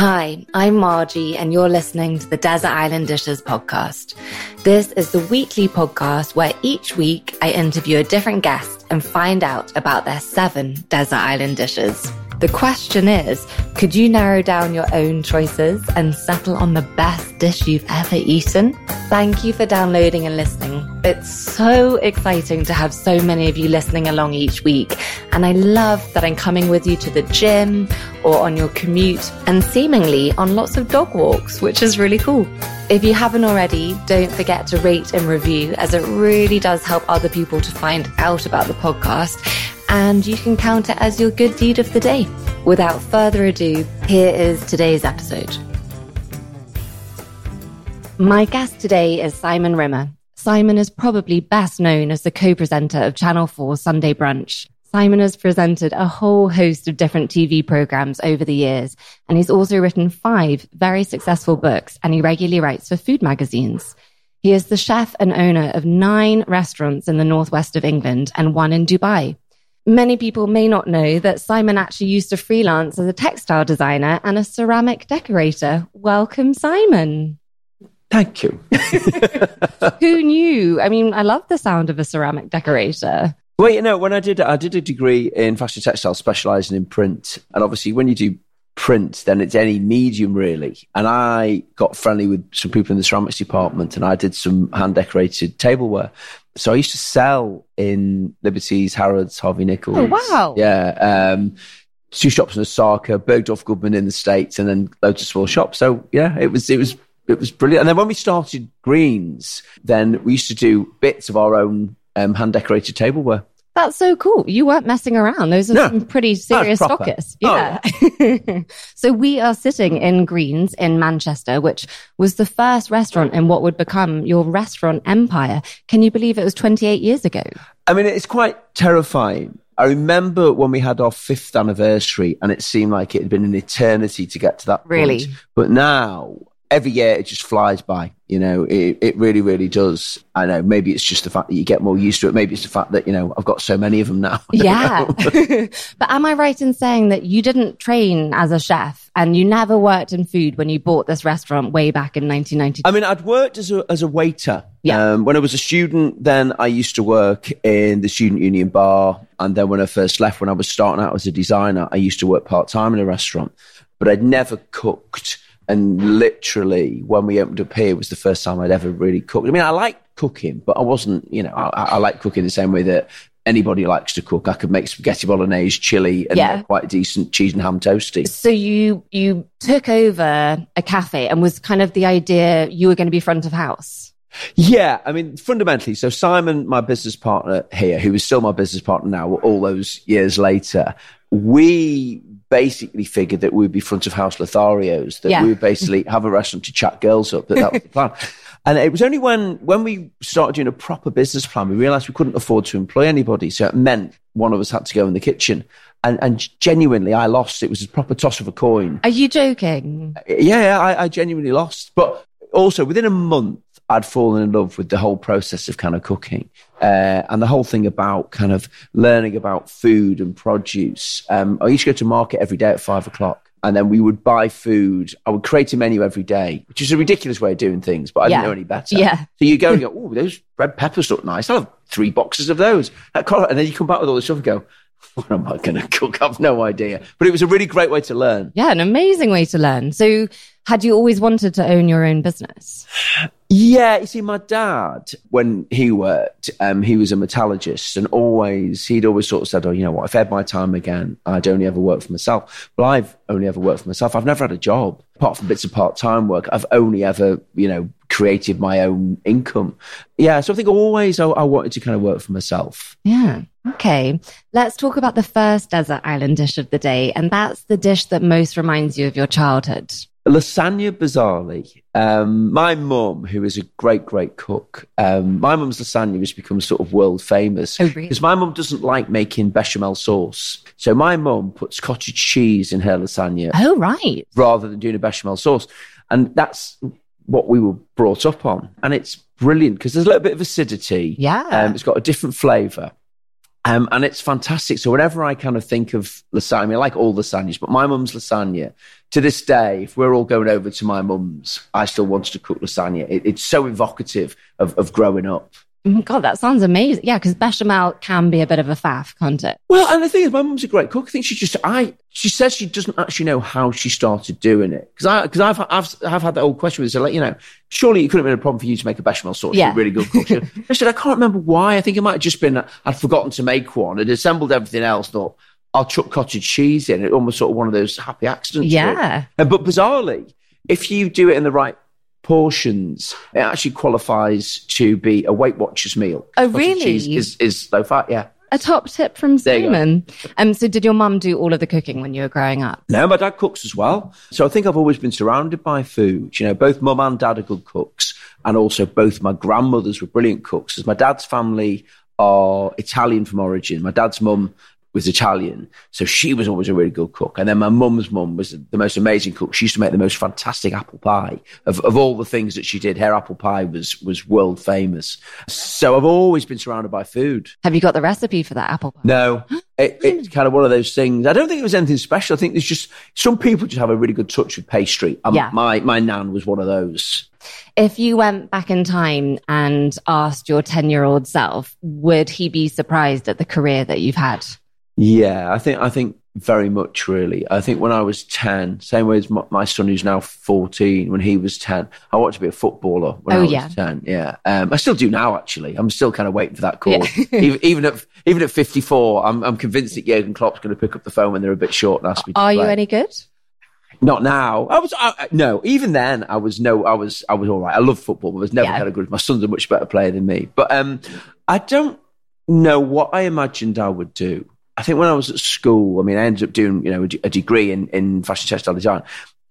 Hi, I'm Margie, and you're listening to the Desert Island Dishes podcast. This is the weekly podcast where each week I interview a different guest and find out about their seven desert island dishes. The question is, could you narrow down your own choices and settle on the best dish you've ever eaten? Thank you for downloading and listening. It's so exciting to have so many of you listening along each week. And I love that I'm coming with you to the gym or on your commute and seemingly on lots of dog walks, which is really cool. If you haven't already, don't forget to rate and review as it really does help other people to find out about the podcast and you can count it as your good deed of the day. Without further ado, here is today's episode. My guest today is Simon Rimmer. Simon is probably best known as the co-presenter of Channel 4 Sunday Brunch. Simon has presented a whole host of different TV programs over the years, and he's also written five very successful books, and he regularly writes for food magazines. He is the chef and owner of nine restaurants in the northwest of England and one in Dubai. Many people may not know that Simon actually used to freelance as a textile designer and a ceramic decorator. Welcome, Simon. Thank you. Who knew? I mean, I love the sound of a ceramic decorator. Well, you know, when I did, I did a degree in fashion textiles, specialising in print, and obviously, when you do print, then it's any medium really. And I got friendly with some people in the ceramics department, and I did some hand decorated tableware. So I used to sell in Liberties, Harrods, Harvey Nichols. Oh, wow. Yeah. Um, two shops in Osaka, Bergdorf Goodman in the States, and then loads of small shops. So yeah, it was, it was, it was brilliant. And then when we started Greens, then we used to do bits of our own um, hand decorated tableware. That's so cool. You weren't messing around. Those are no, some pretty serious stockists. Oh, yeah. Oh, yeah. so we are sitting in Greens in Manchester, which was the first restaurant in what would become your restaurant empire. Can you believe it was 28 years ago? I mean, it's quite terrifying. I remember when we had our fifth anniversary and it seemed like it had been an eternity to get to that really? Point. But now every year it just flies by. You know, it, it really, really does. I know maybe it's just the fact that you get more used to it. Maybe it's the fact that, you know, I've got so many of them now. Yeah. but am I right in saying that you didn't train as a chef and you never worked in food when you bought this restaurant way back in 1992? I mean, I'd worked as a, as a waiter. Yeah. Um, when I was a student, then I used to work in the student union bar. And then when I first left, when I was starting out as a designer, I used to work part time in a restaurant, but I'd never cooked and literally, when we opened up here, it was the first time I'd ever really cooked. I mean, I like cooking, but I wasn't, you know, I, I like cooking the same way that anybody likes to cook. I could make spaghetti bolognese, chili, and yeah. quite decent cheese and ham toasty. So you you took over a cafe, and was kind of the idea you were going to be front of house. Yeah, I mean, fundamentally, so Simon, my business partner here, who is still my business partner now, all those years later, we basically figured that we'd be front of house Lotharios, that yeah. we would basically have a restaurant to chat girls up, that that was the plan. And it was only when, when we started doing a proper business plan, we realized we couldn't afford to employ anybody. So it meant one of us had to go in the kitchen. And, and genuinely, I lost. It was a proper toss of a coin. Are you joking? Yeah, I, I genuinely lost. But also within a month, I'd fallen in love with the whole process of kind of cooking uh, and the whole thing about kind of learning about food and produce. Um, I used to go to market every day at five o'clock. And then we would buy food. I would create a menu every day, which is a ridiculous way of doing things, but I yeah. didn't know any better. Yeah. So you go and go, oh, those red peppers look nice. I'll have three boxes of those. And then you come back with all this stuff and go, what am I going to cook? I've no idea. But it was a really great way to learn. Yeah, an amazing way to learn. So, had you always wanted to own your own business? Yeah, you see, my dad, when he worked, um, he was a metallurgist and always, he'd always sort of said, Oh, you know what, if I had my time again, I'd only ever work for myself. Well, I've only ever worked for myself. I've never had a job apart from bits of part time work. I've only ever, you know, created my own income. Yeah, so I think always I, I wanted to kind of work for myself. Yeah. Okay. Let's talk about the first desert island dish of the day. And that's the dish that most reminds you of your childhood. Lasagna bizarrely. Um, my mum, who is a great, great cook, um, my mum's lasagna has become sort of world famous. Oh, really? Because my mum doesn't like making bechamel sauce. So my mum puts cottage cheese in her lasagna. Oh, right. Rather than doing a bechamel sauce. And that's what we were brought up on. And it's brilliant because there's a little bit of acidity. Yeah. Um, it's got a different flavour. Um, and it's fantastic. So whenever I kind of think of lasagna, I, mean, I like all lasagnas, but my mum's lasagna, to this day, if we're all going over to my mum's, I still wanted to cook lasagna. It, it's so evocative of, of growing up. Mm, God, that sounds amazing. Yeah, because bechamel can be a bit of a faff, can't it? Well, and the thing is, my mum's a great cook. I think she just, I, she says she doesn't actually know how she started doing it. Because I, because I've, I've, I've had that old question with her, like, you know, surely it couldn't have been a problem for you to make a bechamel sauce. Yeah. You're a really good cook. I said, I can't remember why. I think it might have just been, I'd forgotten to make one. I'd assembled everything else, thought, I'll chuck cottage cheese in. It almost sort of one of those happy accidents. Yeah. But bizarrely, if you do it in the right portions, it actually qualifies to be a Weight Watchers meal. Oh, really? Cheese is, is low fat, yeah. A top tip from Simon. Um, so, did your mum do all of the cooking when you were growing up? No, my dad cooks as well. So, I think I've always been surrounded by food. You know, both mum and dad are good cooks, and also both my grandmothers were brilliant cooks. As my dad's family are Italian from origin, my dad's mum was Italian, so she was always a really good cook. And then my mum's mum was the most amazing cook. She used to make the most fantastic apple pie. Of, of all the things that she did, her apple pie was was world famous. So I've always been surrounded by food. Have you got the recipe for that apple pie? No, it, it's kind of one of those things. I don't think it was anything special. I think there's just some people just have a really good touch with pastry. Um, yeah. My my nan was one of those. If you went back in time and asked your 10 year old self, would he be surprised at the career that you've had? Yeah, I think I think very much really. I think when I was ten, same way as my, my son who's now fourteen, when he was ten, I wanted to be a footballer when oh, I was yeah. ten. Yeah, um, I still do now. Actually, I'm still kind of waiting for that call. Yeah. even, even at even at 54, I'm I'm convinced that Jurgen Klopp's going to pick up the phone when they're a bit short and ask me. Are you any good? Not now. I was I, no. Even then, I was no. I was I was all right. I love football, but I was never yeah. kind of good. My son's a much better player than me. But um, I don't know what I imagined I would do. I think when I was at school, I mean, I ended up doing, you know, a, degree in, in fashion textile design.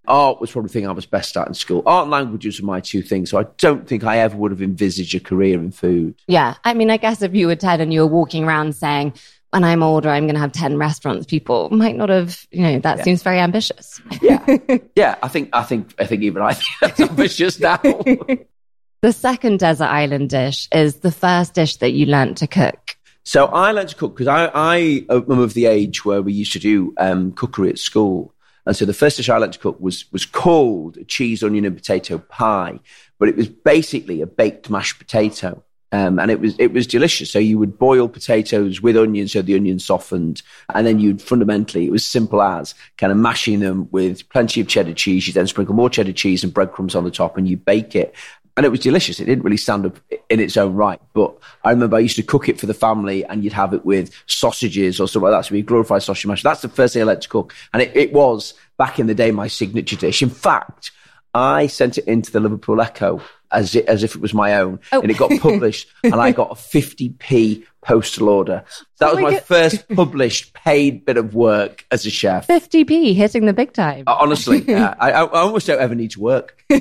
Art was probably the thing I was best at in school. Art and languages were my two things. So I don't think I ever would have envisaged a career in food. Yeah. I mean, I guess if you were 10 and you were walking around saying, when I'm older, I'm going to have 10 restaurants, people might not have, you know, that yeah. seems very ambitious. yeah. Yeah. I think, I think, I think even I think that's ambitious now. the second desert island dish is the first dish that you learned to cook. So I learned to cook because I, I am of the age where we used to do um, cookery at school. And so the first dish I learned to cook was, was called a cheese, onion, and potato pie, but it was basically a baked mashed potato. Um, and it was it was delicious. So you would boil potatoes with onions, so the onion softened, and then you'd fundamentally it was simple as kind of mashing them with plenty of cheddar cheese. You then sprinkle more cheddar cheese and breadcrumbs on the top, and you bake it and it was delicious. It didn't really stand up in its own right, but I remember I used to cook it for the family, and you'd have it with sausages or something like that. So we glorified sausage mash. That's the first thing I learned to cook, and it, it was back in the day my signature dish. In fact, I sent it into the Liverpool Echo as it, as if it was my own, oh. and it got published, and I got a 50p postal order. That oh was my, my first published paid bit of work as a chef. 50p hitting the big time. Uh, honestly, I, I almost don't ever need to work.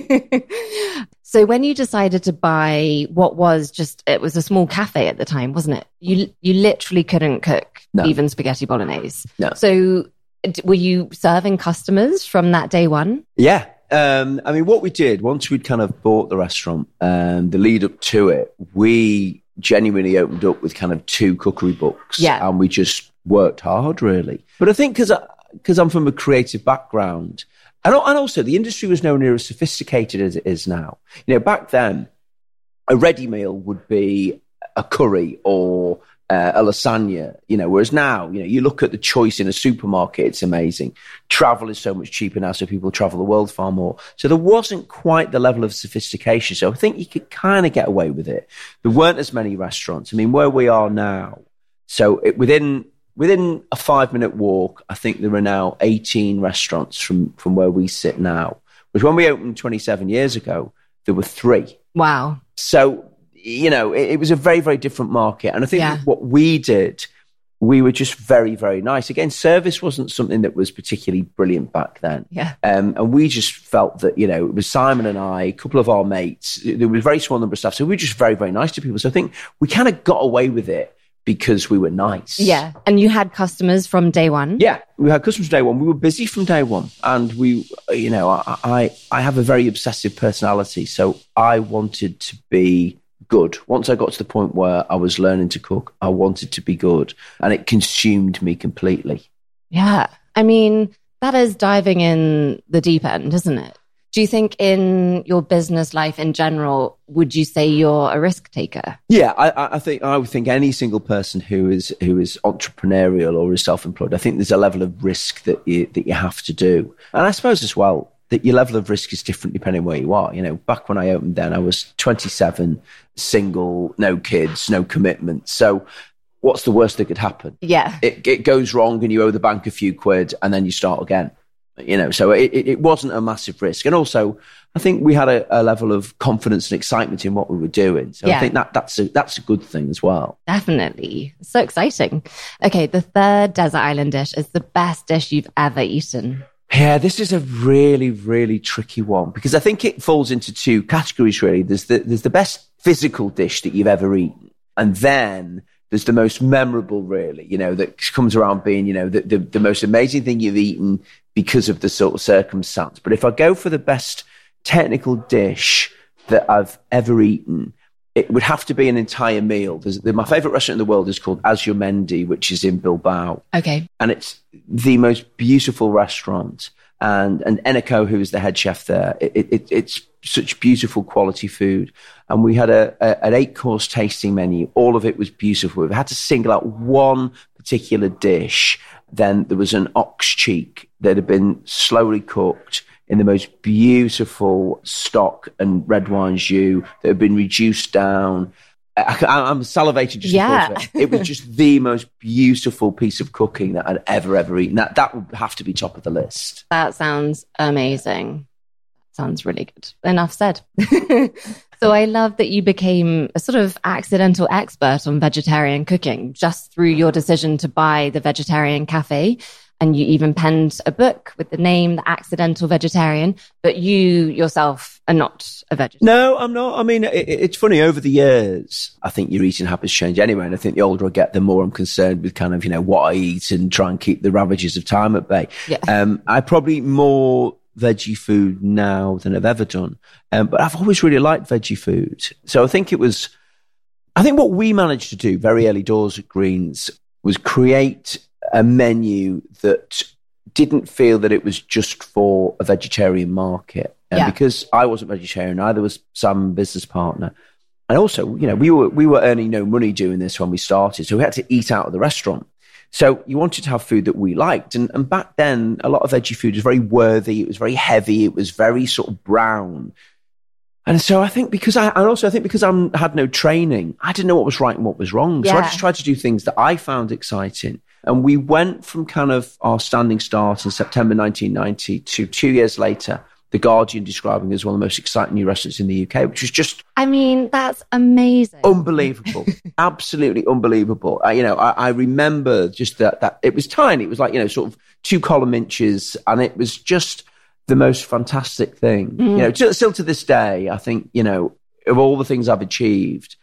So when you decided to buy what was just it was a small cafe at the time, wasn't it? You you literally couldn't cook no. even spaghetti bolognese. No. So were you serving customers from that day one? Yeah. Um, I mean, what we did once we'd kind of bought the restaurant and um, the lead up to it, we genuinely opened up with kind of two cookery books. Yeah. And we just worked hard, really. But I think because because I'm from a creative background, and, and also, the industry was nowhere near as sophisticated as it is now. You know, back then, a ready meal would be a curry or uh, a lasagna, you know, whereas now, you know, you look at the choice in a supermarket, it's amazing. Travel is so much cheaper now, so people travel the world far more. So there wasn't quite the level of sophistication. So I think you could kind of get away with it. There weren't as many restaurants. I mean, where we are now, so it, within within a five minute walk, I think there are now 18 restaurants from, from where we sit now. Which when we opened 27 years ago, there were three. Wow. So, you know, it, it was a very, very different market. And I think yeah. what we did, we were just very, very nice. Again, service wasn't something that was particularly brilliant back then. Yeah. Um, and we just felt that, you know, it was Simon and I, a couple of our mates, there was a very small number of staff. So we were just very, very nice to people. So I think we kind of got away with it because we were nice. Yeah. And you had customers from day one? Yeah. We had customers from day one. We were busy from day one. And we, you know, I, I, I have a very obsessive personality. So I wanted to be good. Once I got to the point where I was learning to cook, I wanted to be good and it consumed me completely. Yeah. I mean, that is diving in the deep end, isn't it? Do you think in your business life in general, would you say you're a risk taker? Yeah, I, I, think I would think any single person who is who is entrepreneurial or is self-employed, I think there's a level of risk that you that you have to do, and I suppose as well that your level of risk is different depending where you are. You know, back when I opened, then I was 27, single, no kids, no commitment, so what's the worst that could happen? Yeah. It, it goes wrong and you owe the bank a few quid and then you start again you know, so it, it wasn't a massive risk. And also, I think we had a, a, level of confidence and excitement in what we were doing. So yeah. I think that that's a, that's a good thing as well. Definitely. So exciting. Okay. The third desert island dish is the best dish you've ever eaten. Yeah, this is a really, really tricky one because I think it falls into two categories really. There's the, there's the best physical dish that you've ever eaten. And then there's the most memorable, really, you know, that comes around being, you know, the, the, the, most amazing thing you've eaten because of the sort of circumstance. But if I go for the best technical dish that I've ever eaten, it would have to be an entire meal. There's, my favorite restaurant in the world is called Azurmendi, which is in Bilbao. Okay. And it's the most beautiful restaurant. And, and who is the head chef there, it, it, it's such beautiful quality food. And we had a, a, an eight course tasting menu. All of it was beautiful. We had to single out one particular dish. Then there was an ox cheek that had been slowly cooked in the most beautiful stock and red wine jus that had been reduced down. I, am salivating just yeah. it. it was just the most beautiful piece of cooking that I'd ever ever eaten. That that would have to be top of the list. That sounds amazing sounds really good. Enough said. so I love that you became a sort of accidental expert on vegetarian cooking just through your decision to buy the vegetarian cafe. And you even penned a book with the name The Accidental Vegetarian, but you yourself are not a vegetarian. No, I'm not. I mean, it, it's funny over the years, I think your eating habits change anyway. And I think the older I get, the more I'm concerned with kind of, you know, what I eat and try and keep the ravages of time at bay. Yeah. Um, I probably eat more veggie food now than I've ever done. Um, but I've always really liked veggie food. So I think it was, I think what we managed to do very early doors at Greens was create a menu that didn't feel that it was just for a vegetarian market. And yeah. because I wasn't vegetarian, neither was some business partner. And also, you know, we were we were earning no money doing this when we started, so we had to eat out of the restaurant. So you wanted to have food that we liked. And, and back then, a lot of veggie food was very worthy. It was very heavy. It was very sort of brown. And so I think because I, and also I think because I had no training, I didn't know what was right and what was wrong. Yeah. So I just tried to do things that I found exciting. And we went from kind of our standing start in September 1990 to two years later, the Guardian describing as one of the most exciting new restaurants in the UK, which was just. I mean, that's amazing. Unbelievable. Absolutely unbelievable. You know, I, I, remember just that, that it was tiny. It was like, you know, sort of two column inches. And it was just the most fantastic thing. Mm. You know, still to this day, I think, you know, of all the things I've achieved,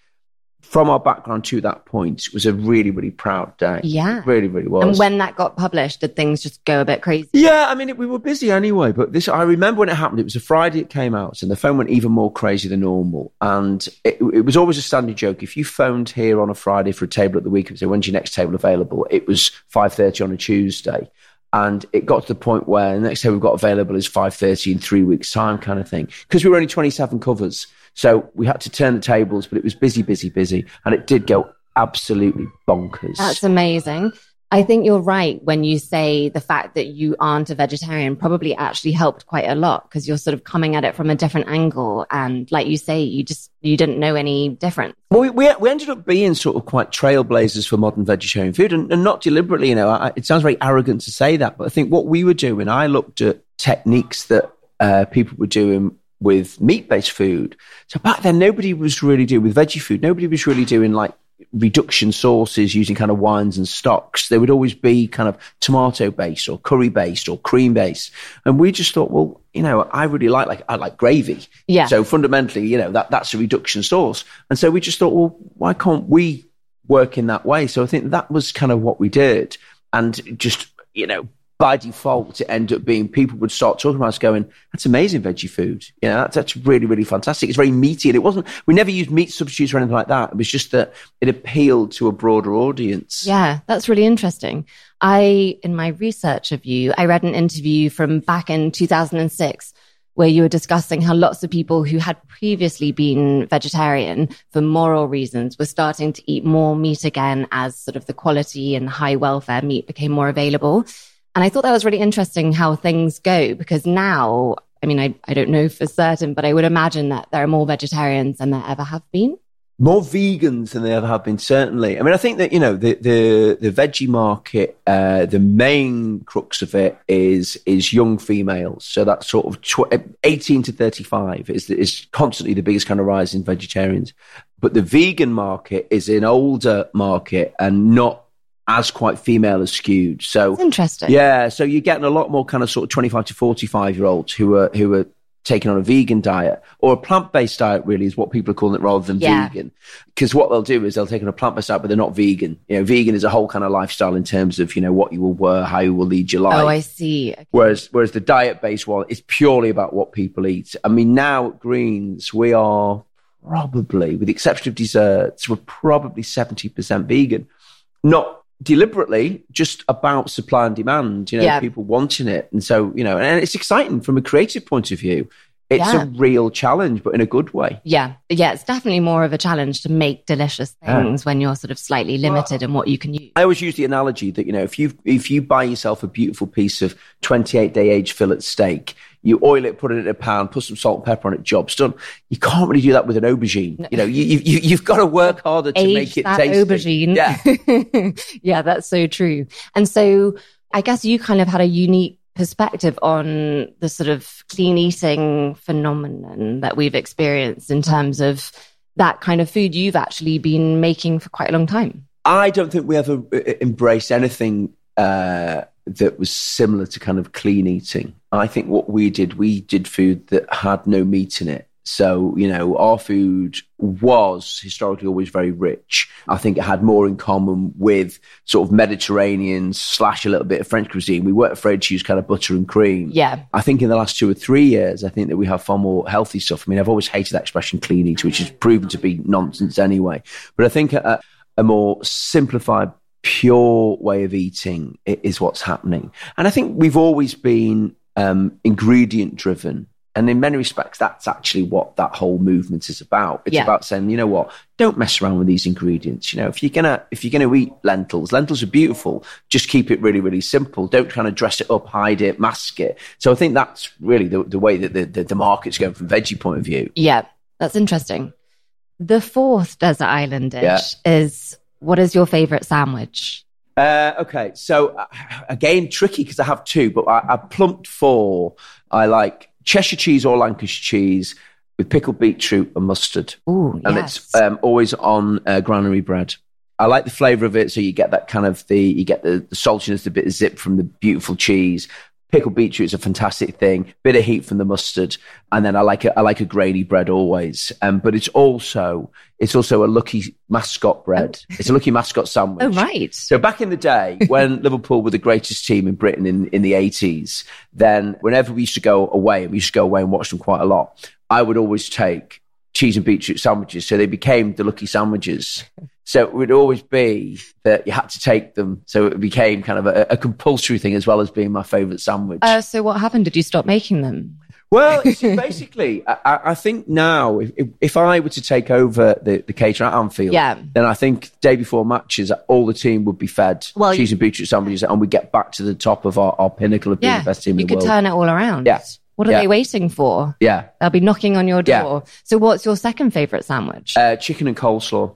from our background to that point, it was a really, really proud day. Yeah. It really, really was. And when that got published, did things just go a bit crazy? Yeah, I mean, it, we were busy anyway, but this, I remember when it happened, it was a Friday it came out, and the phone went even more crazy than normal. And it, it was always a standing joke. If you phoned here on a Friday for a table at the week and said, when's your next table available? It was 5.30 on a Tuesday. And it got to the point where the next day we've got available is 5.30 in three weeks' time kind of thing. Because we were only 27 covers. So we had to turn the tables, but it was busy, busy, busy. And it did go absolutely bonkers. That's amazing. I think you're right when you say the fact that you aren't a vegetarian probably actually helped quite a lot because you're sort of coming at it from a different angle. And like you say, you just, you didn't know any difference. Well, we, we, we ended up being sort of quite trailblazers for modern vegetarian food and, and not deliberately, you know, I, it sounds very arrogant to say that, but I think what we were doing, I looked at techniques that uh, people were doing with meat based food. So back then, nobody was really doing with veggie food. Nobody was really doing like reduction sauces using kind of wines and stocks. They would always be kind of tomato based or curry based or cream based. And we just thought, well, you know, I really like like I like gravy. Yeah. So fundamentally, you know, that that's a reduction sauce. And so we just thought, well, why can't we work in that way? So I think that was kind of what we did. And just, you know, by default, it ended up being people would start talking about us going, that's amazing veggie food. You know, that's, that's really, really fantastic. It's very meaty. And it wasn't, we never used meat substitutes or anything like that. It was just that it appealed to a broader audience. Yeah, that's really interesting. I, in my research of you, I read an interview from back in 2006 where you were discussing how lots of people who had previously been vegetarian for moral reasons were starting to eat more meat again as sort of the quality and high welfare meat became more available. And I thought that was really interesting how things go because now, I mean, I, I don't know for certain, but I would imagine that there are more vegetarians than there ever have been more vegans than there ever have been. Certainly, I mean, I think that you know the the the veggie market, uh, the main crux of it is is young females. So that sort of tw- eighteen to thirty five is is constantly the biggest kind of rise in vegetarians. But the vegan market is an older market and not as quite female as skewed. So That's interesting. Yeah, so you're getting a lot more kind of sort of 25 to 45 year olds who are who are taking on a vegan diet or a plant-based diet really is what people are calling it rather than yeah. vegan because what they'll do is they'll take on a plant-based diet but they're not vegan you know vegan is a whole kind of lifestyle in terms of you know what you will wear how you will lead your oh, life oh i see okay. whereas whereas the diet-based one is purely about what people eat i mean now at greens we are probably with the exception of desserts we're probably 70% vegan not deliberately just about supply and demand, you know, yeah. people wanting it. And so, you know, and it's exciting from a creative point of view. It's yeah. a real challenge, but in a good way. Yeah. Yeah. It's definitely more of a challenge to make delicious things yeah. when you're sort of slightly limited well, in what you can use. I always use the analogy that, you know, if you, if you buy yourself a beautiful piece of 28 day age fillet steak, you oil it, put it in a pan, put some salt and pepper on it, job's done. You can't really do that with an aubergine. No. You know, you, you, you've got to work harder to Age make it that tasty. aubergine. Yeah. yeah, that's so true. And so I guess you kind of had a unique perspective on the sort of clean eating phenomenon that we've experienced in terms of that kind of food you've actually been making for quite a long time? I don't think we ever uh, embraced anything uh, that was similar to kind of clean eating. I think what we did, we did food that had no meat in it. So, you know, our food was historically always very rich. I think it had more in common with sort of Mediterranean slash a little bit of French cuisine. We weren't afraid to use kind of butter and cream. Yeah. I think in the last two or three years, I think that we have far more healthy stuff. I mean, I've always hated that expression clean eat, which is proven to be nonsense anyway. But I think a, a more simplified, pure way of eating is what's happening. And I think we've always been um, ingredient driven and in many respects, that's actually what that whole movement is about. It's yeah. about saying, you know what, don't mess around with these ingredients. You know, if you're gonna if you're gonna eat lentils, lentils are beautiful. Just keep it really, really simple. Don't kind of dress it up, hide it, mask it. So I think that's really the, the way that the, the, the market's going from veggie point of view. Yeah, that's interesting. The fourth desert island dish yeah. is what is your favorite sandwich? Uh, okay, so uh, again, tricky because I have two, but I, I plumped for. I like Cheshire cheese or Lancashire cheese with pickled beetroot and mustard. Ooh, and yes. it's um, always on uh, granary bread. I like the flavour of it, so you get that kind of the you get the, the saltiness, the bit of zip from the beautiful cheese, Pickled beetroot is a fantastic thing. Bit of heat from the mustard, and then I like a, I like a grainy bread always. Um, but it's also it's also a lucky mascot bread. Oh. It's a lucky mascot sandwich. Oh right. So back in the day when Liverpool were the greatest team in Britain in in the eighties, then whenever we used to go away, and we used to go away and watch them quite a lot, I would always take cheese and beetroot sandwiches. So they became the lucky sandwiches. So it would always be that you had to take them. So it became kind of a, a compulsory thing as well as being my favourite sandwich. Uh, so what happened? Did you stop making them? Well, basically, I, I, think now if, if, I were to take over the, the catering at Anfield, yeah. then I think day before matches, all the team would be fed well, cheese and beetroot sandwiches, and we get back to the top of our, our pinnacle of being yeah, the best team in the world. You could turn it all around. Yeah. What are yeah. they waiting for? Yeah. They'll be knocking on your door. Yeah. So what's your second favorite sandwich? Uh, chicken and coleslaw.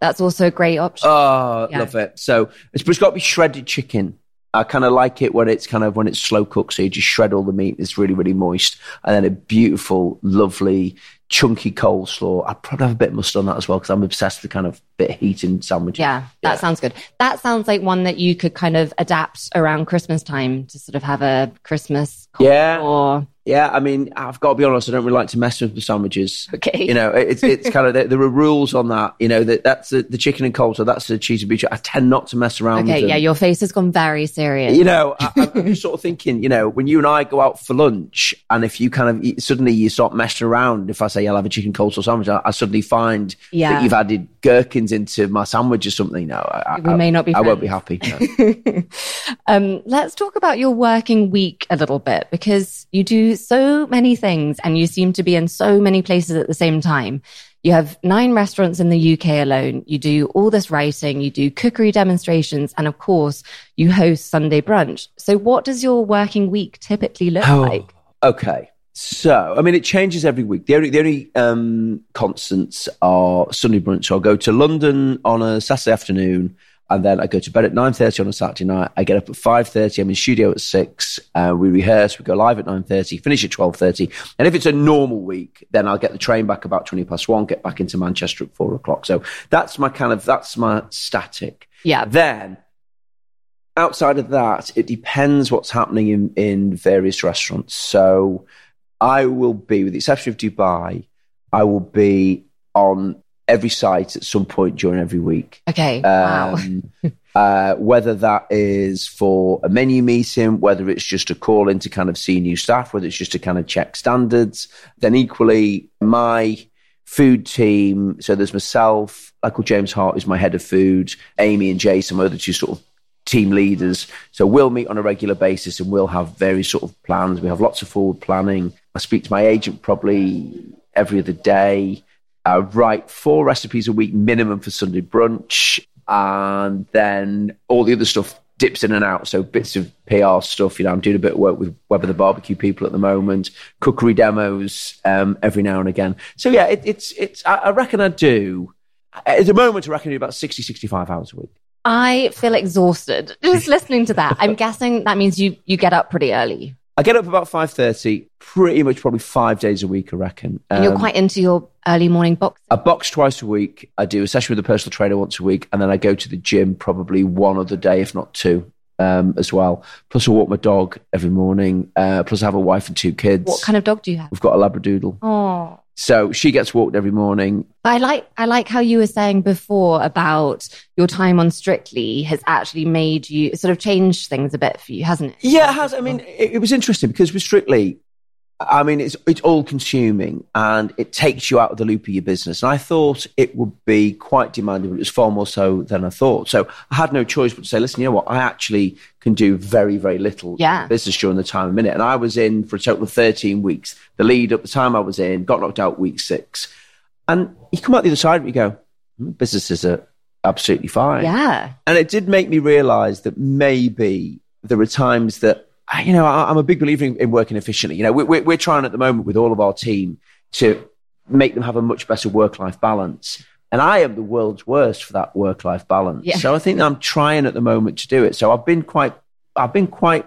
That's also a great option. Oh, yeah. love it. So it's, it's got to be shredded chicken. I kind of like it when it's kind of when it's slow cooked. So you just shred all the meat. It's really, really moist. And then a beautiful, lovely chunky coleslaw. I'd probably have a bit of mustard on that as well because I'm obsessed with kind of bit of heat in sandwiches. Yeah, that Yeah. sounds good. That sounds like one that you could kind of adapt around Christmas time to sort of have a Christmas Yeah. or Yeah, I mean, I've got to be honest. I don't really like to mess with the sandwiches. Okay. You know, it's it's kind of there, are rules on that. You know, that that's the, the chicken and coleslaw. That's the cheese and beef. I tend not to mess around. with Okay, yeah, your face has gone very serious. You know, I, I'm just sort of thinking, you know, when you and I go out for lunch, and if you kind of eat, suddenly you start messing around. If I say I'll have a chicken coleslaw sandwich, I, I suddenly find Yeah. that you've added gherkins into my sandwich or something. No, I, We I, may not be I won't be happy. no. um, let's talk about your working week a little bit because you do so many things and you seem to be in so many places at the same time. You have nine restaurants in the UK alone. You do all this writing, you do cookery demonstrations, and of course, you host Sunday brunch. So, what does your working week typically look Oh, like? okay. So, I mean, it changes every week. The only, the only um, constants are Sunday brunch. So, I'll go to London on a Saturday afternoon, and then I go to bed at nine thirty on a Saturday night. I get up at five thirty. I'm in studio at six. Uh, we rehearse. We go live at nine thirty. Finish at twelve thirty. And if it's a normal week, then I'll get the train back about twenty past one. Get back into Manchester at four o'clock. So that's my kind of that's my static. Yeah. Then outside of that, it depends what's happening in, in various restaurants. So I will be, with the exception of Dubai, I will be on every site at some point during every week. Okay. wow. Um, uh, whether that is for a menu meeting, whether it's just a call in to kind of see new staff, whether it's just to kind of check standards, then equally my food team. So there's myself, Michael James Hart is my head of food, Amy and Jason, my other two sort of team leaders. So we'll meet on a regular basis and we'll have various sort of plans. We have lots of forward planning. I speak to my agent probably every other day. I write four recipes a week minimum for Sunday brunch, and then all the other stuff dips in and out. So bits of PR stuff. You know, I'm doing a bit of work with Weber the barbecue people at the moment, cookery demos um, every now and again. So yeah, it, it's it's. I, I reckon I do. At the moment, I reckon I do about 60, 65 hours a week. I feel exhausted just listening to that. I'm guessing that means you you get up pretty early. I get up about five thirty, pretty much probably five days a week. I reckon. And you're Um, quite into your early morning box. I box twice a week. I do a session with a personal trainer once a week, and then I go to the gym probably one other day, if not two, um, as well. Plus, I walk my dog every morning. Uh, plus, I have a wife and two kids. What kind of dog do you have? We've got a Labradoodle, Oh, so she gets walked every morning. I like I like how you were saying before about your time on Strictly has actually made you sort of change things a bit for you, hasn't it? Yeah, it has. I mean, it, it was interesting because with Strictly, I mean, it's it's all consuming and it takes you out of the loop of your business. And I thought it would be quite demanding, but it was far more so than I thought. So I had no choice but to say, listen, you know what? I actually can do very, very little Yeah. business during the time of minute. And I was in for a total of 13 weeks. The lead up the time I was in, got knocked out week six. And you come out the other side and you go, "Hmm, businesses are absolutely fine. Yeah. And it did make me realize that maybe there are times that, you know, I, I'm a big believer in, in working efficiently. You know, we, we're, we're trying at the moment with all of our team to make them have a much better work life balance. And I am the world's worst for that work life balance. Yeah. So I think I'm trying at the moment to do it. So I've been quite, I've been quite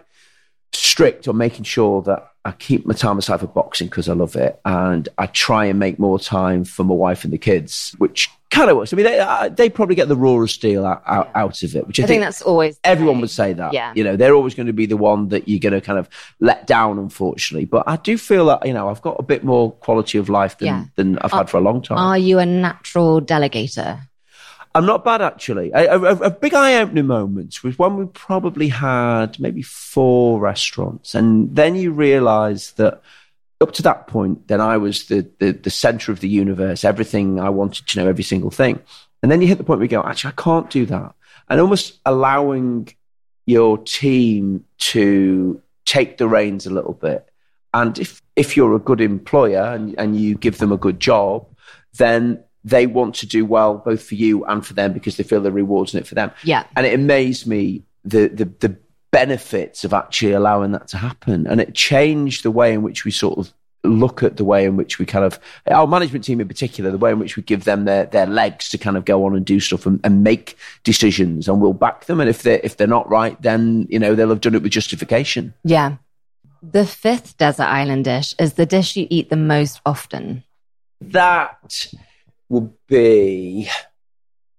strict on making sure that I keep my time aside for boxing because I love it, and I try and make more time for my wife and the kids, which kind of works. I mean, they uh, they probably get the rawest steel out, out, out of it, which I, I think that's always everyone would say that. Yeah. You know, they're always going to be the one that you're going to kind of let down, unfortunately. But I do feel that, you know, I've got a bit more quality of life than, Yeah. than I've had for a long time. Are you a natural delegator? I'm not bad, actually. A, a, a big eye opening moment was when we probably had maybe four restaurants. And then you realize that up to that point, then I was the, the, the center of the universe, everything I wanted to know, every single thing. And then you hit the point where you go, actually, I can't do that. And almost allowing your team to take the reins a little bit. And if, if you're a good employer and, and you give them a good job, then they want to do well both for you and for them because they feel the rewards in it for them. Yeah. And it amazed me the, the, the benefits of actually allowing that to happen. And it changed the way in which we sort of look at the way in which we kind of, our management team in particular, the way in which we give them their, their legs to kind of go on and do stuff and, and make decisions and we'll back them. And if they're, if they're not right, then, you know, they'll have done it with justification. Yeah. The fifth desert island dish is the dish you eat the most often. That would be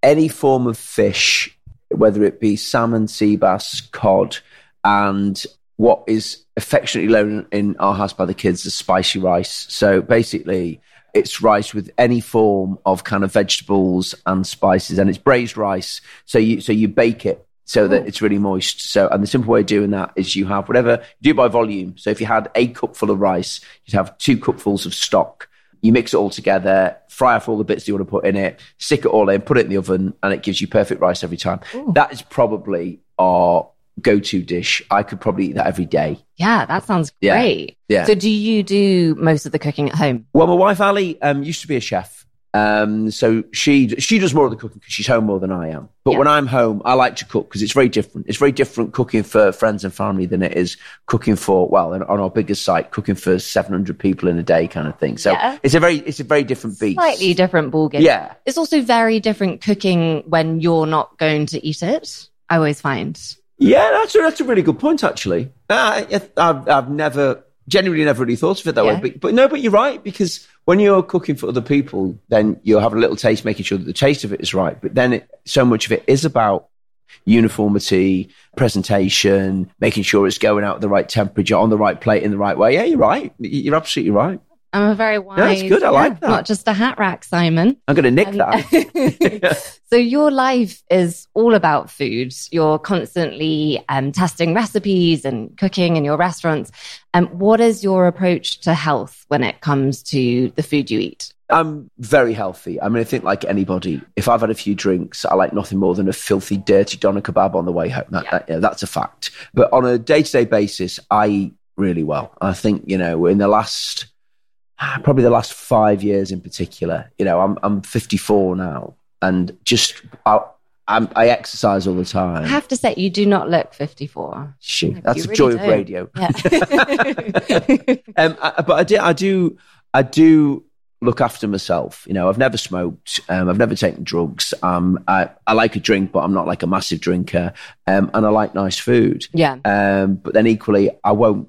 any form of fish, whether it be salmon, sea bass, cod, and what is affectionately known in our house by the kids as spicy rice. So basically, it's rice with any form of kind of vegetables and spices, and it's braised rice. So you so you bake it so that oh. it's really moist. So, and the simple way of doing that is you have whatever you do by volume. So if you had a cupful of rice, you'd have two cupfuls of stock. You mix it all together, fry off all the bits you want to put in it, stick it all in, put it in the oven, and it gives you perfect rice every time. Ooh. That is probably our go-to dish. I could probably eat that every day. Yeah, that sounds Yeah. great. Yeah. So do you do most of the cooking at home? Well, my wife Ali um, used to be a chef. Um, so she she does more of the cooking because she's home more than I am. But Yeah. when I'm home, I like to cook because it's very different. It's very different cooking for friends and family than it is cooking for well on our biggest site, cooking for 700 people in a day kind of thing. So Yeah. it's a very it's a very different beast. Slightly different ballgame. Yeah. It's also very different cooking when you're not going to eat it. I always find. Yeah, that's a, that's a really good point, actually. I- I've, I've never, genuinely never really thought of it that Yeah. way. But, but no, but you're right, because when you're cooking for other people, then you'll have a little taste, making sure that the taste of it is right. But then it, so much of it is about uniformity, presentation, making sure it's going out at the right temperature, on the right plate, in the right way. Yeah, you're right. You're absolutely right. I'm a very wise. that's good. I like that. Not just a hat rack, Simon. I'm going to nick Um, that. so your life is all about food. You're constantly um, testing recipes and cooking in your restaurants. Um, what is your approach to health when it comes to the food you eat? I'm very healthy. I mean, I think like anybody, if I've had a few drinks, I like nothing more than a filthy, dirty doner kebab on the way home. That, that- yeah, that's a fact. But on a day to day basis, I eat really well. I think, you know, in the last, probably the last five years in particular, you know, I'm, I'm 54 now and just, I, I'm, I exercise all the time. I have to say, you do not look 54. Shoot, that's the really joy of don't. radio. Yeah. um, I, but I do, I do, I do look after myself. You know, I've never smoked. Um, I've never taken drugs. Um, I, I like a drink, but I'm not like a massive drinker. Um, and I like nice food. yeah. Um, but then equally, I won't.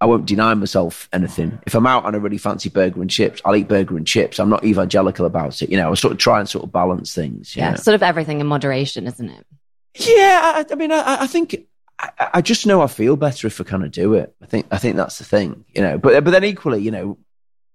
I won't deny myself anything. If I'm out on a really fancy burger and chips, I'll eat burger and chips. I'm not evangelical about it. You know, I sort of try and sort of balance things. Yeah. know. Sort of everything in moderation, isn't it? Yeah, I, I mean, I, I think I, I just know I feel better if I kind of do it. I think I think that's the thing, you know. But but then equally, you know,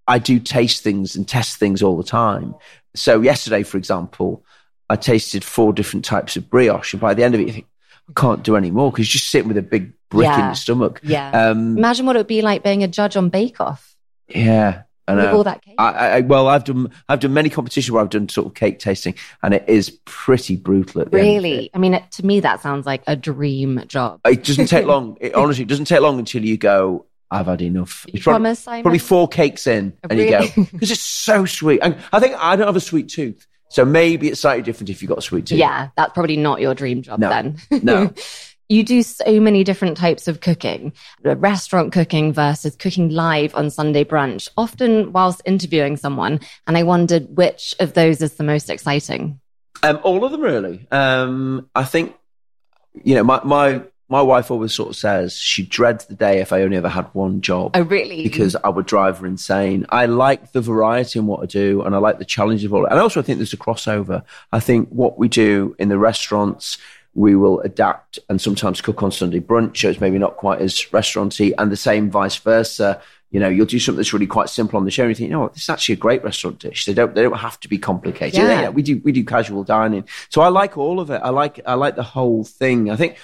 I do taste things and test things all the time. So yesterday, for example, I tasted four different types of brioche, and by the end of it, you think can't do any more because you're just sitting with a big brick in Yeah. your stomach. Yeah. Um, Imagine what it would be like being a judge on Bake Off yeah, with all that cake. I, I, well, I've done I've done many competitions where I've done sort of cake tasting, and it is pretty brutal. At the end really? I mean, it, to me, that sounds like a dream job. It doesn't take long. It, honestly, it doesn't take long until you go. I've had enough. You It's probably, promise, Simon? probably four cakes in, and you go because it's so sweet. And I think I don't have a sweet tooth, so maybe it's slightly different if you've got a sweet tooth. Yeah, that's probably not your dream job No. then. No. you do so many different types of cooking restaurant cooking versus cooking live on Sunday brunch, often whilst interviewing someone. And I wondered which of those is the most exciting. Um, all of them really. Um, I think you know my my my wife always sort of says she dreads the day if I only ever had one job. Oh, really? because I would drive her insane. I like the variety in what I do, and I like the challenge of all. And also, I think there's a crossover. I think what we do in the restaurants, we will adapt and sometimes cook on Sunday brunch, so it's maybe not quite as restauranty, and the same vice versa. You know, you'll do something that's really quite simple on the show, and you think, you know what, this is actually a great restaurant dish. They don't, they don't have to be complicated. Yeah. Yeah, we do, we do casual dining. So I like all of it. I like, I like the whole thing. I think,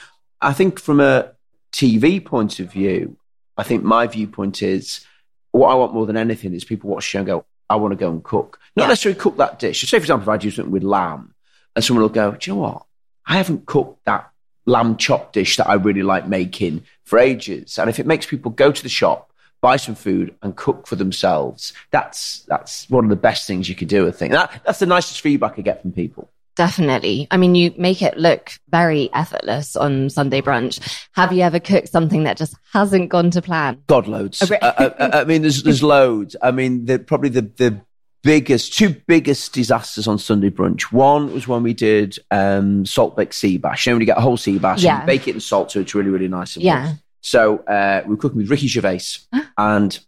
I think from a TV point of view, I think my viewpoint is what I want more than anything is people watch the show and go, I want to go and cook. Not Yeah. necessarily cook that dish. So say, for example, if I do something with lamb and someone will go, Do you know what? I haven't cooked that lamb chop dish that I really like making for ages. And if it makes people go to the shop, buy some food and cook for themselves, that's that's one of the best things you could do, I think. That, that's the nicest feedback I get from people. Definitely. I mean, you make it look very effortless on Sunday brunch. Have you ever cooked something that just hasn't gone to plan? God loads. I, I, I mean, there's there's loads. I mean, the, probably the the biggest two biggest disasters on Sunday brunch. One was when we did um, salt baked sea bass. You know, when you get a whole sea bass, Yeah. and you bake it in salt, so it's really really nice. and Yeah. So uh, we were cooking with Ricky Gervais, and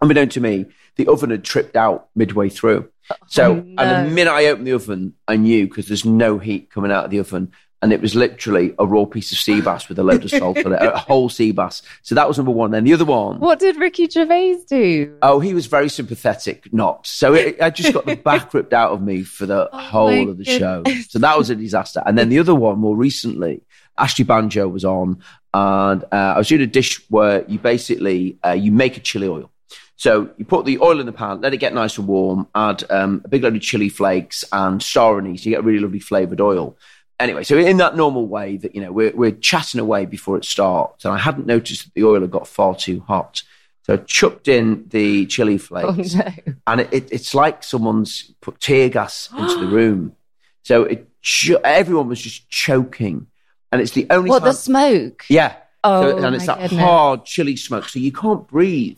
unbeknown to me, the oven had tripped out midway through. So, Oh, and the minute I opened the oven, I knew because there's no heat coming out of the oven. And it was literally a raw piece of sea bass with a load of salt on it, a whole sea bass. So that was number one. Then the other one, What did Ricky Gervais do? oh, he was very sympathetic, not. So it, I just got the back ripped out of me for the Oh whole of the show. So that was a disaster. And then the other one, more recently, Ashley Banjo was on, and uh, I was doing a dish where you basically uh, you make a chili oil. So you put the oil in the pan, let it get nice and warm, add um, a big load of chili flakes and star anise. You get a really lovely flavored oil. Anyway, so in that normal way that you know we're we're chatting away before it starts, and I hadn't noticed that the oil had got far too hot. So I chucked in the chili Oh, flakes, no. and it, it, it's like someone's put tear gas into the room. So it cho- everyone was just choking, and it's the only What, time. the smoke? yeah, Oh, so, and it's that goodness. hard chili smoke, so you can't breathe.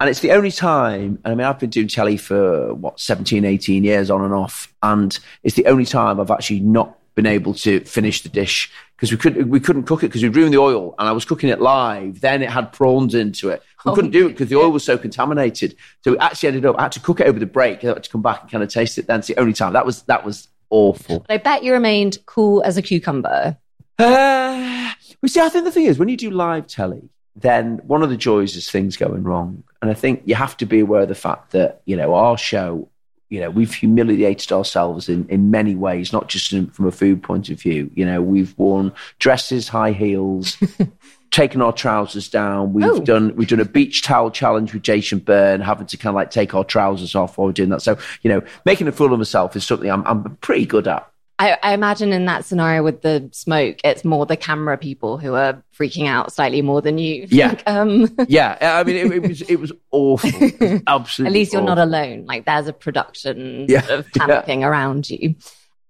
And it's the only time, and I mean, I've been doing telly for what, 17, 18 years on and off. And it's the only time I've actually not been able to finish the dish because we couldn't, we couldn't cook it because we'd ruined the oil and I was cooking it live. Then it had prawns into it. We Oh, couldn't do it because the oil was so contaminated. So we actually ended up, I had to cook it over the break. I had to come back and kind of taste it. Then it's the only time. That was, that was awful. But I bet you remained cool as a cucumber. Uh, well, see, I think the thing is, when you do live telly, then one of the joys is things going wrong. And I think you have to be aware of the fact that, you know, our show, you know, we've humiliated ourselves in, in many ways, not just in, from a food point of view. You know, we've worn dresses, high heels, taken our trousers down. We've Oh. done we've done a beach towel challenge with Jason Byrne, having to kind of like take our trousers off while we're doing that. So, you know, making a fool of myself is something I'm, I'm pretty good at. I, I imagine in that scenario with the smoke, it's more the camera people who are freaking out slightly more than you. Yeah. um, Yeah, I mean, it, it was it was awful. It was absolutely. at least you're not alone. Like there's a production Yeah, sort of panicking around you.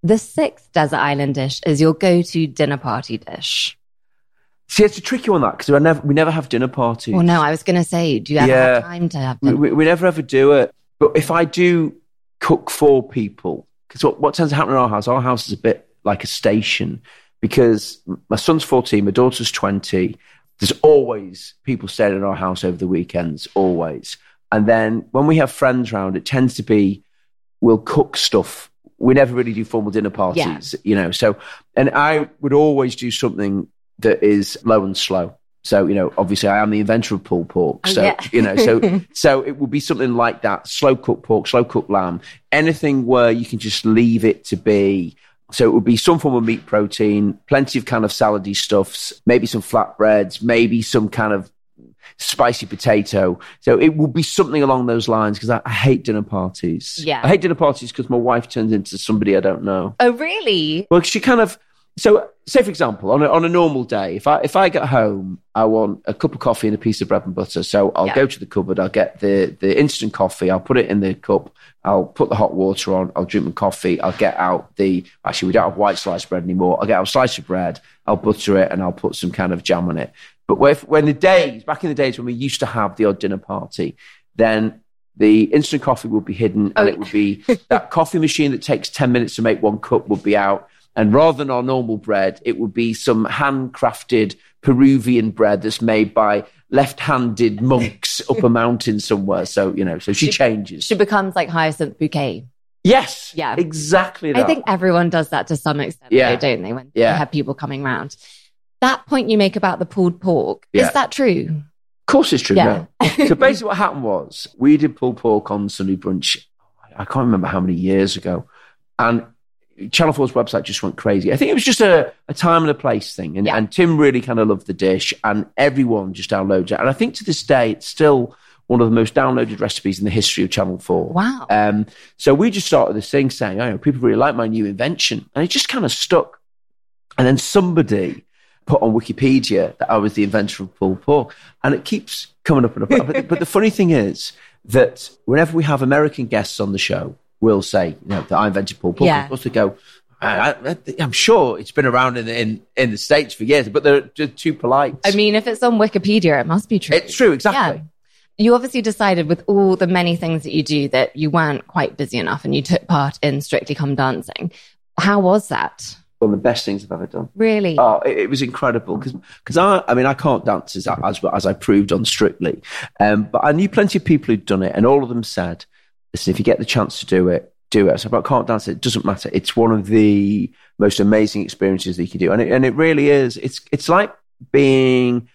The sixth desert island dish is your go-to dinner party dish. See, it's a tricky one that because we never we never have dinner parties. Well, no, I was going to say, do you ever Yeah. have time to have we, we, we never ever do it. But if I do cook for people, because what, what tends to happen in our house, our house is a bit like a station because my son's 14, my daughter's 20. There's always people staying in our house over the weekends, always. And then when we have friends round, it tends to be we'll cook stuff. We never really do formal dinner parties, you know. So, and I would always do something that is low and slow. So, you know, obviously I am the inventor of pulled pork. Oh, So, yeah. you know, so so it would be something like that: slow cooked pork, slow cooked lamb, anything where you can just leave it to be. So it would be some form of meat protein, plenty of kind of salady stuffs, maybe some flatbreads, maybe some kind of spicy potato. So it would be something along those lines because I, I hate dinner parties. Yeah. I hate dinner parties because my wife turns into somebody I don't know. oh, really? Well, she kind of. So, say for example, on a, on a normal day, if I if I get home, I want a cup of coffee and a piece of bread and butter. So I'll Yeah. go to the cupboard, I'll get the the instant coffee, I'll put it in the cup, I'll put the hot water on, I'll drink my coffee, I'll get out the actually we don't have white sliced bread anymore. I'll get out a slice of bread, I'll butter it, and I'll put some kind of jam on it. But if, when the days back in the days when we used to have the odd dinner party, then the instant coffee would be hidden, and Oh. it would be that coffee machine that takes ten minutes to make one cup would be out. And rather than our normal bread, it would be some handcrafted Peruvian bread that's made by left-handed monks up a mountain somewhere. So you know, so she changes. She becomes like hyacinth bouquet. yes, Yeah. exactly. That. I think everyone does that to some extent, Yeah. though, don't they? When Yeah. they have people coming round. That point you make about the pulled pork, Yeah. is that true? Of course, it's true. Yeah. no. so basically, what happened was we did pulled pork on Sunday brunch. I can't remember how many years ago, and Channel 4's website just went crazy. I think it was just a, a time and a place thing, and, Yeah. and Tim really kind of loved the dish, and everyone just downloads it. And I think to this day, it's still one of the most downloaded recipes in the history of Channel 4. Wow. Um, so we just started this thing saying, oh, people really like my new invention. And it just kind of stuck. And then somebody put on Wikipedia that I was the inventor of pulled pork. And it keeps coming up and up. but, but the funny thing is that whenever we have American guests on the show, we'll say, you know, that I invented pulled pork. Yeah. Of course, they go, I, I, I'm sure it's been around in, in, in the States for years, but they're just too polite. I mean, if it's on Wikipedia, it must be true. it's true, exactly. Yeah. You obviously decided with all the many things that you do that you weren't quite busy enough and you took part in Strictly Come Dancing. How was that? one of the best things I've ever done. Really? Oh, it, it was incredible because I, I mean, I can't dance as, as, as I proved on Strictly, um, but I knew plenty of people who'd done it, and all of them said, "Listen, if you get the chance to do it, do it." I said, "But I can't dance. It doesn't matter. It's one of the most amazing experiences that you can do, and it, and it really is. It's it's like being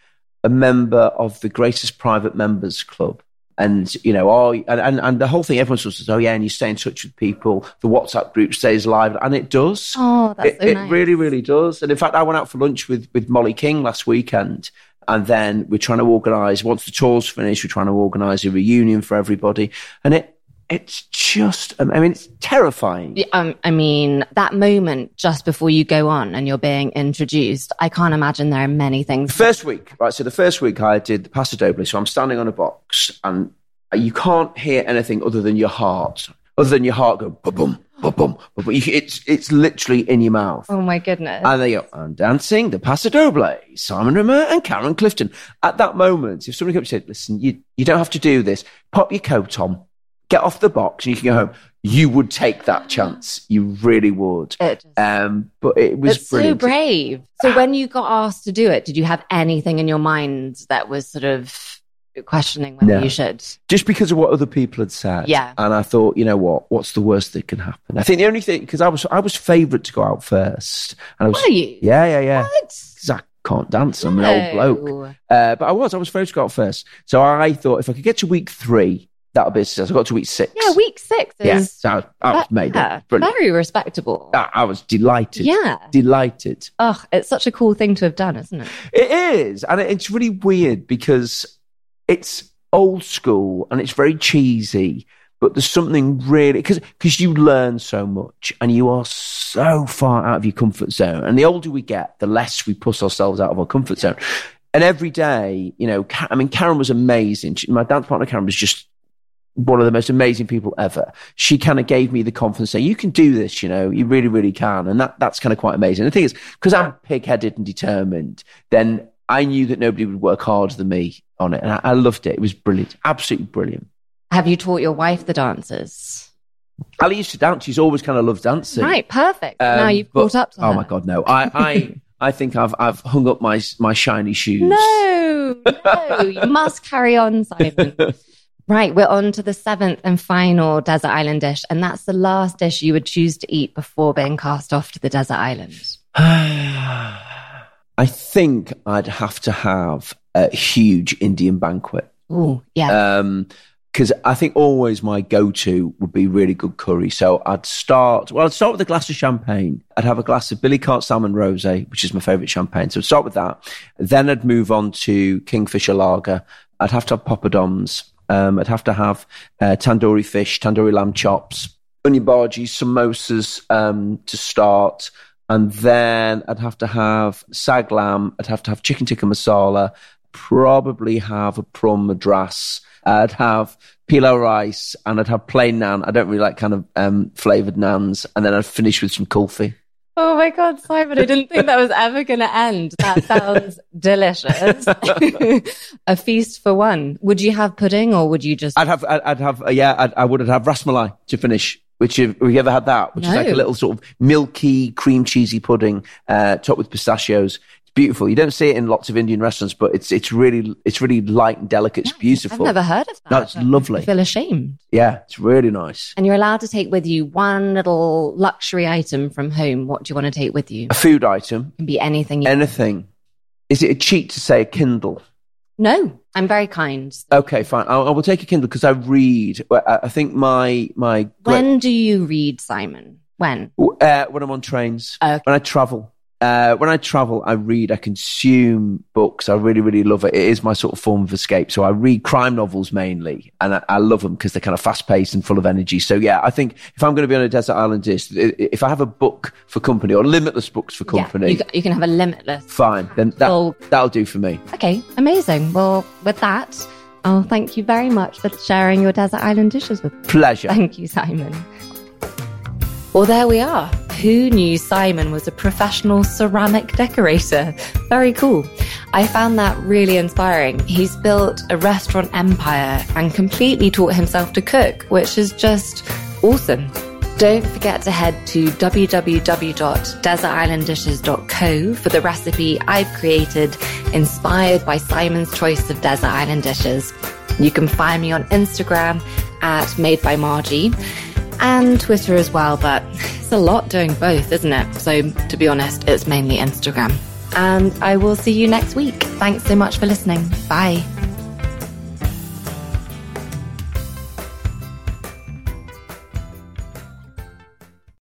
a member of the greatest private members club." and you know, oh, and, and, and the whole thing, everyone sort of says, oh yeah, and you stay in touch with people. The WhatsApp group stays live, and it does. Oh, that's it, so it really, really does. And in fact, I went out for lunch with with Molly King last weekend, and then we're trying to organise. Once the tour's finished, we're trying to organise a reunion for everybody, and it it's just, I mean, it's terrifying. Yeah, Um, I mean, that moment just before you go on and you're being introduced, I can't imagine there are many things. First week, right? So the first week I did the Paso Doble. So I'm standing on a box and you can't hear anything other than your heart, other than your heart go boom, boom, boom, boom. boom. It's, it's literally in your mouth. Oh my goodness. And they go, I'm dancing the Paso Doble, Simon Rimmer and Karen Clifton. At that moment, if somebody comes and said, listen, you, you don't have to do this, pop your coat on, get off the box and you can go home, you would take that chance. You really would. It just- Um, but it was so brave. So when you got asked to do it, did you have anything in your mind that was sort of questioning whether No. you should? just because of what other people had said. Yeah. And I thought, you know what? What's the worst that can happen? I think the only thing because I was I was favourite to go out first, and I was Were you? yeah yeah yeah What? because I can't dance. I'm an old bloke. Uh, but I was I was favourite to go out first. So I thought if I could get to week three, that'll be a success. I got to week six. Yeah, week six Yeah, is so I, was- I was made yeah, it. Brilliant. very respectable. I, I was delighted. yeah. Delighted. Oh, it's such a cool thing to have done, isn't it? It is, and it- it's really weird because it's old school and it's very cheesy. But there's something really because because you learn so much and you are so far out of your comfort zone. And the older we get, the less we push ourselves out of our comfort zone. And every day, you know, I mean, Karen was amazing. She, my dance partner, Karen, was just one of the most amazing people ever. She kind of gave me the confidence saying, you can do this, you know, you really, really can. And that, that's kind of quite amazing. The thing is, because I'm pig headed and determined, then I knew that nobody would work harder than me on it. And I, I loved it. It was brilliant. Absolutely brilliant. Have you taught your wife the dances? Ali used to dance. She's always kind of loved dancing. Right, perfect. Um, now you've but- caught up to her. Oh my God, no. I, I, I think I've, I've hung up my, my shiny shoes. No, no, you must carry on, Simon. Right, we're on to the seventh and final desert island dish, and that's the last dish you would choose to eat before being cast off to the desert island. I think I'd have to have a huge Indian banquet. Oh, yeah. Um, because I think always my go-to would be really good curry. So I'd start. Well, I'd start with a glass of champagne. I'd have a glass of Billecart-Salmon Rosé, which is my favourite champagne. So I'd start with that. Then I'd move on to Kingfisher Lager. I'd have to have poppadoms. Um, I'd have to have uh, tandoori fish, tandoori lamb chops, onion bhaji, samosas um, to start. And then I'd have to have sag lamb. I'd have to have chicken tikka masala. Probably have a prawn madras. I'd have pilau rice and I'd have plain naan. I don't really like kind of um, flavored naans. And then I'd finish with some kulfi. Oh my God, Simon, I didn't think that was ever going to end. That sounds delicious. a feast for one. Would you have pudding or would you just. I'd have, I'd, I'd have, uh, yeah, I'd, I would have rasmalai to finish. Which have, have you ever had that? Which is like a little sort of milky, cream cheesy pudding, uh, topped with pistachios. It's beautiful. You don't see it in lots of Indian restaurants, but it's it's really it's really light and delicate. It's beautiful. I've never heard of that. That's I lovely. feel ashamed. Yeah, it's really nice. And you're allowed to take with you one little luxury item from home. What do you want to take with you? A food item, It can be anything. You- anything. Is it a cheat to say a Kindle? no, I'm very kind. Okay, fine. I, I will take a Kindle because I read. I, I think my my great- When do you read, Simon? When? uh, when I'm on trains, Okay. when I travel. Uh, when I travel, I read, I consume books. I really, really love it. It is my sort of form of escape. So I read crime novels mainly, and I, I love them because they're kind of fast paced and full of energy. So yeah, I think if I'm going to be on a desert island dish, if I have a book for company or limitless books for company, Yeah, you, you can have a limitless. fine, then that, Full- that'll do for me. Okay, amazing. Well, with that, oh, thank you very much for sharing your desert island dishes with me. Pleasure. Thank you, Simon. Well, there we are. Who knew Simon was a professional ceramic decorator? Very cool. I found that really inspiring. He's built a restaurant empire and completely taught himself to cook, which is just awesome. Don't forget to head to www.desertislanddishes.co for the recipe I've created inspired by Simon's choice of desert island dishes. You can find me on Instagram at Made by Margie and Twitter as well, but it's a lot doing both, isn't it? So to be honest, it's mainly Instagram. And I will see you next week. Thanks so much for listening. Bye.